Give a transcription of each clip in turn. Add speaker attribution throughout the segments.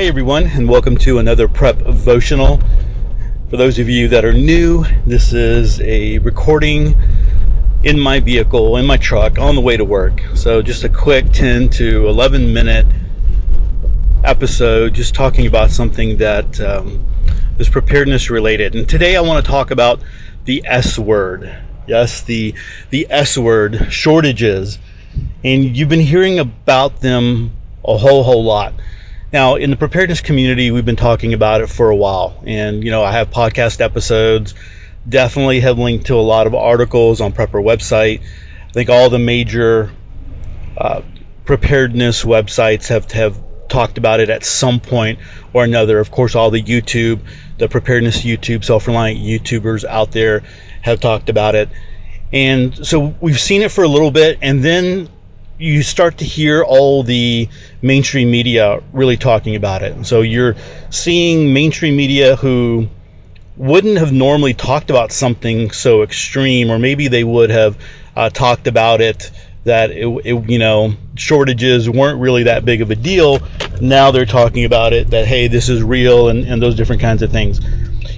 Speaker 1: Hey everyone, and welcome to another Prepvotional. For those of you that are new, this is a recording in my vehicle, in my truck, on the way to work. So just a quick 10 to 11 minute episode, just talking about something that um, is preparedness related. And today I want to talk about the S word. Yes, the the S word, shortages. And you've been hearing about them a whole whole lot. Now, in the preparedness community, we've been talking about it for a while. And, you know, I have podcast episodes, definitely have linked to a lot of articles on Prepper website. I think all the major uh, preparedness websites have, have talked about it at some point or another. Of course, all the YouTube, the preparedness YouTube, self reliant YouTubers out there have talked about it. And so we've seen it for a little bit, and then you start to hear all the mainstream media really talking about it. And so you're seeing mainstream media who wouldn't have normally talked about something so extreme, or maybe they would have uh, talked about it that it, it, you know shortages weren't really that big of a deal. Now they're talking about it that hey, this is real, and, and those different kinds of things.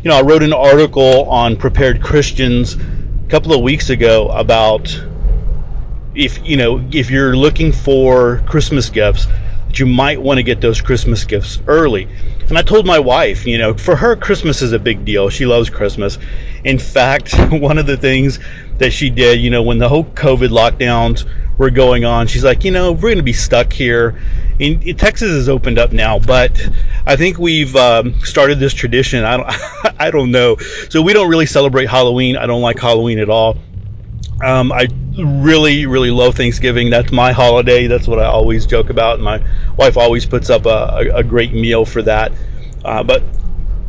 Speaker 1: You know, I wrote an article on prepared Christians a couple of weeks ago about if you know if you're looking for Christmas gifts, you might want to get those Christmas gifts early. And I told my wife, you know, for her Christmas is a big deal. She loves Christmas. In fact, one of the things that she did, you know, when the whole COVID lockdowns were going on, she's like, you know, we're going to be stuck here. In, Texas has opened up now, but I think we've um, started this tradition. I don't, I don't know. So we don't really celebrate Halloween. I don't like Halloween at all. Um, I really, really love Thanksgiving. That's my holiday. That's what I always joke about. My wife always puts up a, a, a great meal for that. Uh, but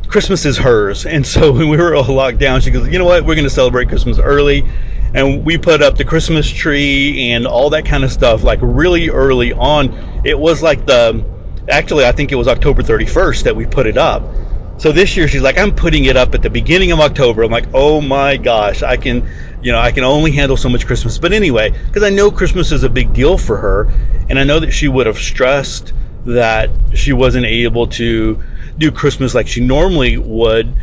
Speaker 1: Christmas is hers. And so when we were all locked down, she goes, you know what? We're going to celebrate Christmas early. And we put up the Christmas tree and all that kind of stuff like really early on. It was like the, actually, I think it was October 31st that we put it up. So this year she's like, I'm putting it up at the beginning of October. I'm like, oh my gosh, I can you know, I can only handle so much Christmas. But anyway, because I know Christmas is a big deal for her, and I know that she would have stressed that she wasn't able to do Christmas like she normally would.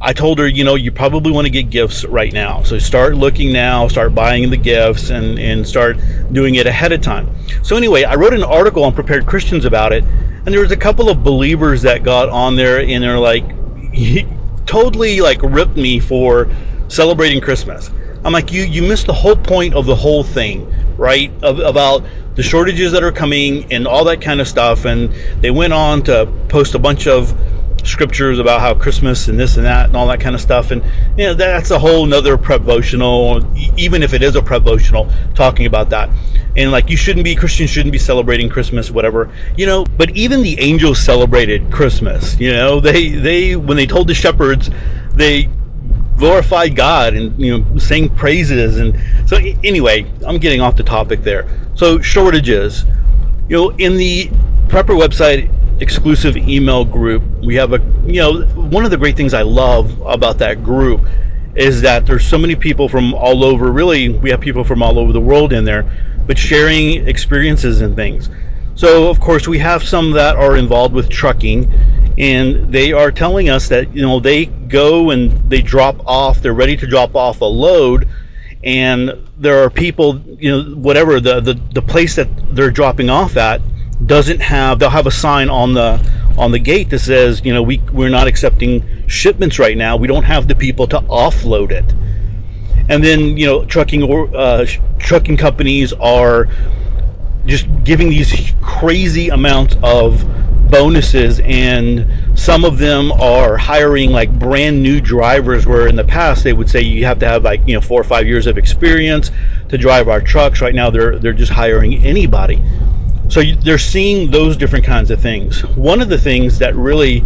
Speaker 1: I told her, you know, you probably want to get gifts right now. So start looking now, start buying the gifts, and, and start doing it ahead of time. So, anyway, I wrote an article on Prepared Christians about it, and there was a couple of believers that got on there and they're like, totally like ripped me for celebrating Christmas. I'm like, you you missed the whole point of the whole thing, right? Of, about the shortages that are coming and all that kind of stuff. And they went on to post a bunch of scriptures about how Christmas and this and that and all that kind of stuff. And you know, that's a whole nother devotional, even if it is a devotional, talking about that. And like, you shouldn't be Christians shouldn't be celebrating Christmas, whatever, you know. But even the angels celebrated Christmas. You know, they they when they told the shepherds, they glorify God and you know sing praises and so anyway I'm getting off the topic there. So shortages. You know in the prepper website exclusive email group we have a you know one of the great things I love about that group is that there's so many people from all over really we have people from all over the world in there but sharing experiences and things. So of course we have some that are involved with trucking and they are telling us that you know they go and they drop off they're ready to drop off a load. And there are people you know whatever the the, the place that they're dropping off at doesn't have they'll have a sign on the on the gate that says you know we we're not accepting shipments right now. We don't have the people to offload it. And then you know trucking or uh, trucking companies are just giving these crazy amounts of bonuses and some of them are hiring like brand new drivers where in the past they would say you have to have like you know four or five years of experience to drive our trucks. Right now they're they're just hiring anybody. So they're seeing those different kinds of things. One of the things that really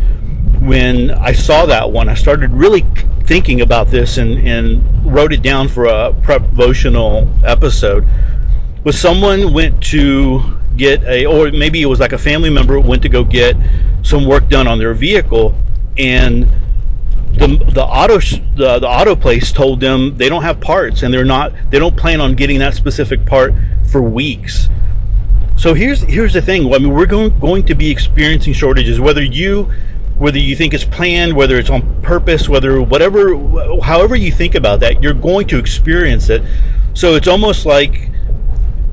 Speaker 1: when i saw that one i started really thinking about this and, and wrote it down for a devotional episode. Was someone went to get a, or maybe it was like a family member went to go get some work done on their vehicle, and the the auto the, the auto place told them they don't have parts and they're not they don't plan on getting that specific part for weeks. So here's here's the thing. I mean, we're going going to be experiencing shortages, whether you whether you think it's planned, whether it's on purpose, whether whatever, however you think about that, you're going to experience it. So it's almost like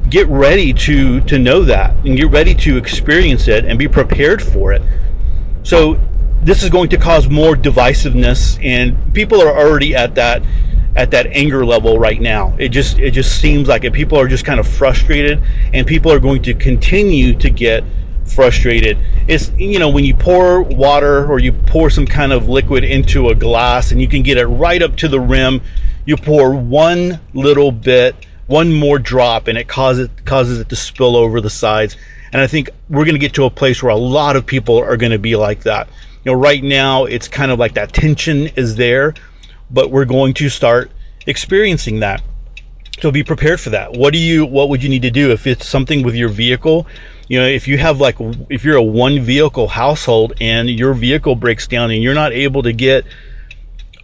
Speaker 1: get ready to to know that and get ready to experience it and be prepared for it. So this is going to cause more divisiveness, and people are already at that at that anger level right now. It just it just seems like it. People are just kind of frustrated, and people are going to continue to get frustrated. It's you know when you pour water or you pour some kind of liquid into a glass and you can get it right up to the rim. You pour one little bit, one more drop, and it causes causes it to spill over the sides. And I think we're going to get to a place where a lot of people are going to be like that. You know, right now it's kind of like that tension is there, but we're going to start experiencing that. So be prepared for that. What do you what would you need to do if it's something with your vehicle? You know, if you have like if you're a one vehicle household and your vehicle breaks down and you're not able to get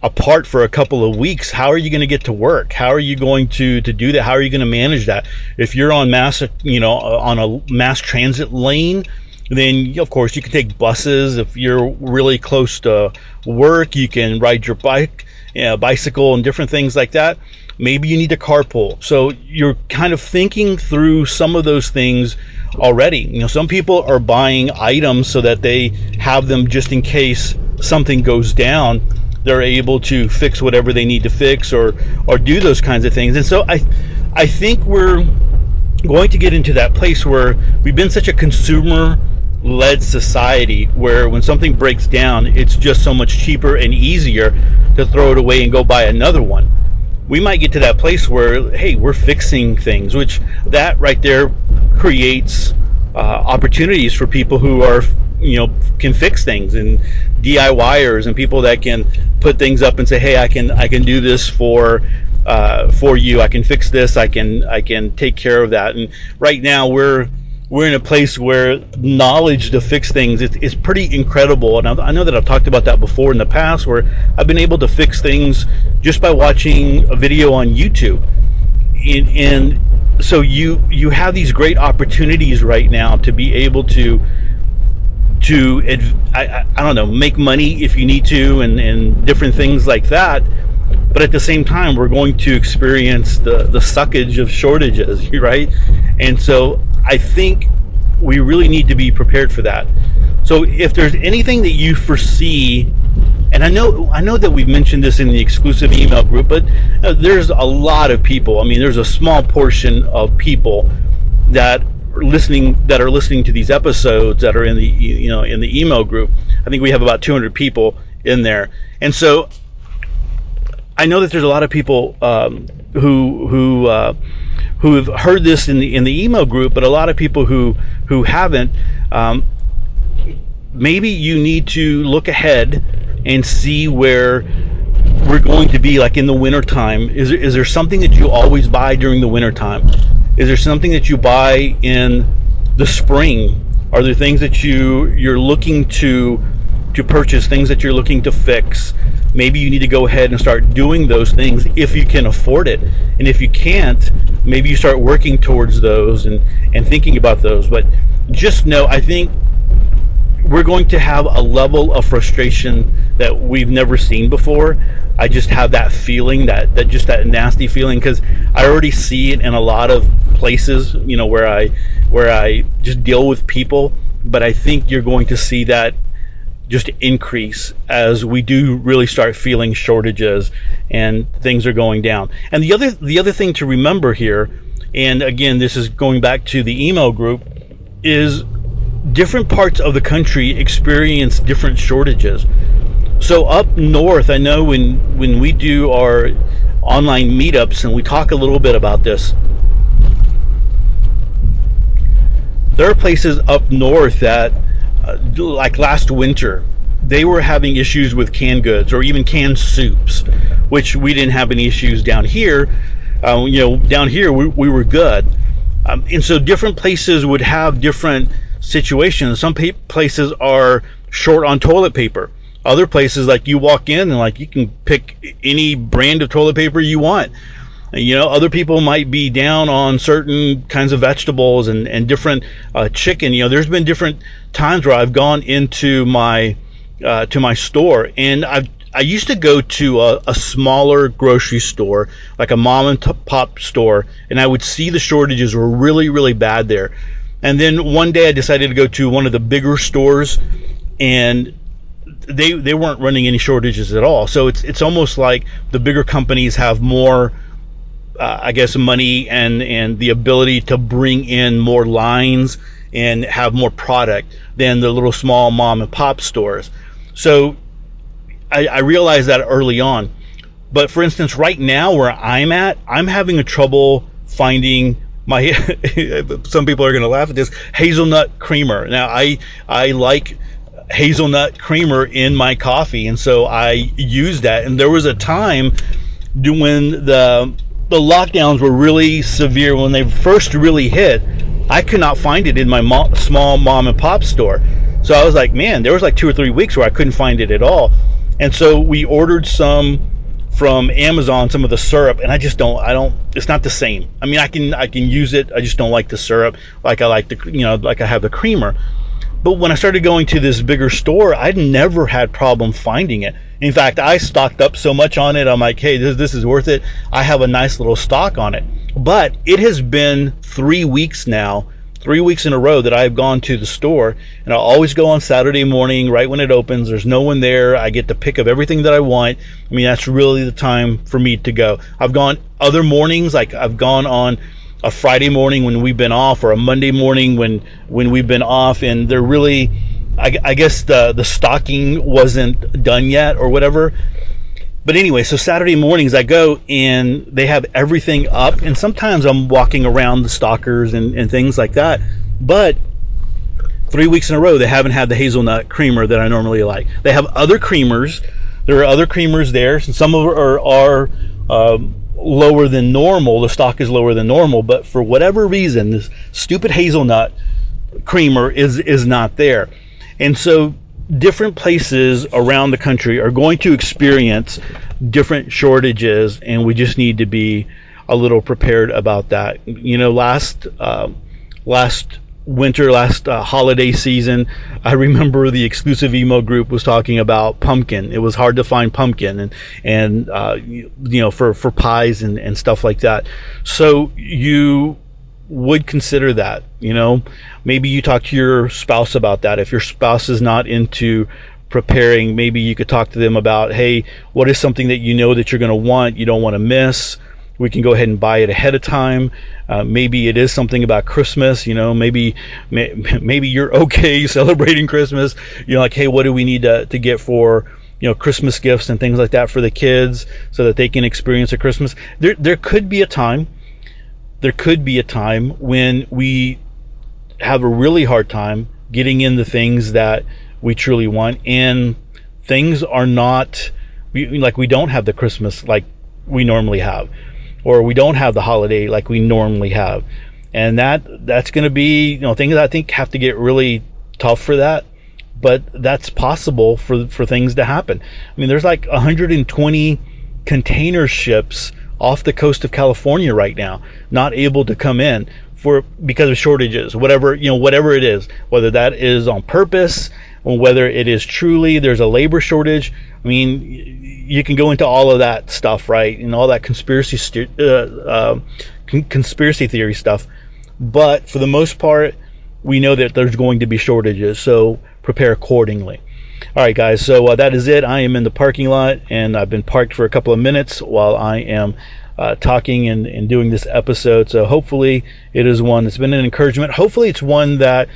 Speaker 1: apart for a couple of weeks how are you going to get to work? How are you going to to do that? How are you going to manage that? If you're on mass you know uh, on a mass transit lane then of course you can take buses. If you're really close to work you can ride your bike you know, bicycle and different things like that. Maybe you need to carpool. So you're kind of thinking through some of those things already. You know some people are buying items so that they have them just in case something goes down they're able to fix whatever they need to fix or or do those kinds of things. And so I I think we're going to get into that place where we've been such a consumer led society where when something breaks down it's just so much cheaper and easier to throw it away and go buy another one we might get to that place where hey we're fixing things which that right there creates uh, opportunities for people who are you know can fix things and DIYers and people that can put things up and say, hey, I can I can do this for uh, for you. I can fix this. I can I can take care of that. And right now we're we're in a place where knowledge to fix things is, is pretty incredible. And I, I know that I've talked about that before in the past, where I've been able to fix things just by watching a video on YouTube. And, and so you you have these great opportunities right now to be able to to I, I don't know make money if you need to and, and different things like that. But at the same time we're going to experience the the suckage of shortages right? And so i think we really need to be prepared for that. So if there's anything that you foresee and i know i know that we've mentioned this in the exclusive email group but uh, there's a lot of people i mean there's a small portion of people that listening that are listening to these episodes that are in the you know in the email group. I think we have about 200 people in there, and so I know that there's a lot of people um, who who uh, who have heard this in the in the email group, but a lot of people who who haven't. Um, maybe you need to look ahead and see where we're going to be like in the wintertime. Is there, is there something that you always buy during the wintertime? Is there something that you buy in the spring? Are there things that you you're looking to to purchase, things that you're looking to fix? Maybe you need to go ahead and start doing those things if you can afford it. And if you can't, maybe you start working towards those and, and thinking about those. But just know, I think we're going to have a level of frustration that we've never seen before. I just have that feeling that that just that nasty feeling because I already see it in a lot of places, you know, where I where I just deal with people. But I think you're going to see that just increase as we do really start feeling shortages and things are going down. And the other the other thing to remember here, and again, this is going back to the email group, is different parts of the country experience different shortages. So up north, I know when when we do our online meetups and we talk a little bit about this, there are places up north that, uh, like last winter, they were having issues with canned goods or even canned soups, which we didn't have any issues down here. Uh, you know, down here we, we were good. Um, and so different places would have different situations. Some pa- places are short on toilet paper. Other places, like you walk in and like you can pick any brand of toilet paper you want. You know, other people might be down on certain kinds of vegetables and, and different uh, chicken. You know, there's been different times where I've gone into my uh, to my store and I've I used to go to a, a, smaller grocery store, like a mom and pop store, and I would see the shortages were really, really bad there. And then one day I decided to go to one of the bigger stores, and they they weren't running any shortages at all. So it's it's almost like the bigger companies have more, uh, I guess, money and and the ability to bring in more lines and have more product than the little small mom and pop stores. So I, I realized that early on. But for instance, right now where I'm at, I'm having a trouble finding my. some people are going to laugh at this hazelnut creamer. Now I I like hazelnut creamer in my coffee, and so I use that. And there was a time when the the lockdowns were really severe when they first really hit. I could not find it in my mo- small mom and pop store. So I was like, man, there was like two or three weeks where I couldn't find it at all. And so we ordered some from Amazon, some of the syrup, and I just don't, I don't, it's not the same. I mean, I can, I can use it. I just don't like the syrup like I like the, you know, like I have the creamer. But when I started going to this bigger store, I'd never had problem finding it. In fact, I stocked up so much on it. I'm like, hey, this, this is worth it. I have a nice little stock on it. But it has been three weeks now three weeks in a row that I've gone to the store, and I'll always go on Saturday morning right when it opens. There's no one there. I get to pick up everything that I want. I mean, that's really the time for me to go. I've gone other mornings, like I've gone on a Friday morning when we've been off, or a Monday morning when when we've been off, and they're really. I, I guess the the stocking wasn't done yet or whatever but anyway, so Saturday mornings I go and they have everything up, and sometimes I'm walking around the stalkers and, and things like that. But three weeks in a row, they haven't had the hazelnut creamer that I normally like. They have other creamers. There are other creamers there, some of are, are um, lower than normal. The stock is lower than normal, but for whatever reason, this stupid hazelnut creamer is is not there. And so different places around the country are going to experience different shortages, and we just need to be a little prepared about that. You know, last uh, last winter, last uh, holiday season, I remember the exclusive emo group was talking about pumpkin. It was hard to find pumpkin, and and uh, you, you know for for pies and and stuff like that. So you would consider that. You know, maybe you talk to your spouse about that. If your spouse is not into preparing, maybe you could talk to them about, hey, what is something that you know that you're going to want, you don't want to miss. We can go ahead and buy it ahead of time. Uh, maybe it is something about Christmas. You know, maybe may, maybe you're okay celebrating Christmas. You're like, hey, what do we need to, to get for you know Christmas gifts and things like that for the kids so that they can experience a Christmas. There there could be a time there could be a time when we have a really hard time getting in the things that we truly want and things are not we, like we don't have the christmas like we normally have or we don't have the holiday like we normally have. And that that's going to be you know things i think have to get really tough for that but that's possible for for things to happen. I mean there's like 120 container ships off the coast of California right now, not able to come in for because of shortages, whatever you know, whatever it is, whether that is on purpose or whether it is truly there's a labor shortage. I mean, you can go into all of that stuff, right, and all that conspiracy uh, uh, con- conspiracy theory stuff. But for the most part, we know that there's going to be shortages, so prepare accordingly. All right, guys. So uh, that is it. I am in the parking lot, and I've been parked for a couple of minutes while I am uh, talking and, and doing this episode. So hopefully, it is one that's been an encouragement. Hopefully, it's one that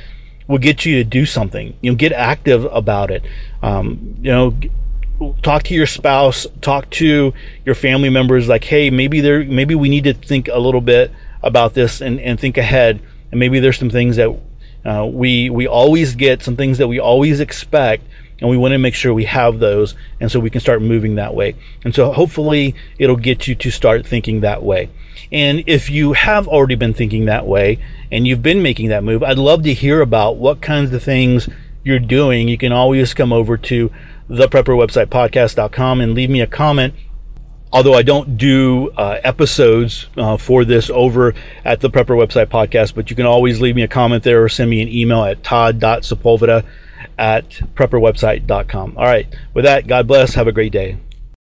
Speaker 1: will get you to do something. You know, get active about it. Um, you know, talk to your spouse, talk to your family members. Like, hey, maybe there, maybe we need to think a little bit about this and, and think ahead. And maybe there's some things that uh, we we always get, some things that we always expect and we want to make sure we have those and so we can start moving that way and so hopefully it'll get you to start thinking that way and if you have already been thinking that way and you've been making that move i'd love to hear about what kinds of things you're doing you can always come over to the prepper website podcast.com and leave me a comment although I don't do uh, episodes uh, for this over at the Prepper Website Podcast, but you can always leave me a comment there or send me an email at todd.sepulveda at prepperwebsite.com. All right. With that, God bless. Have a great day.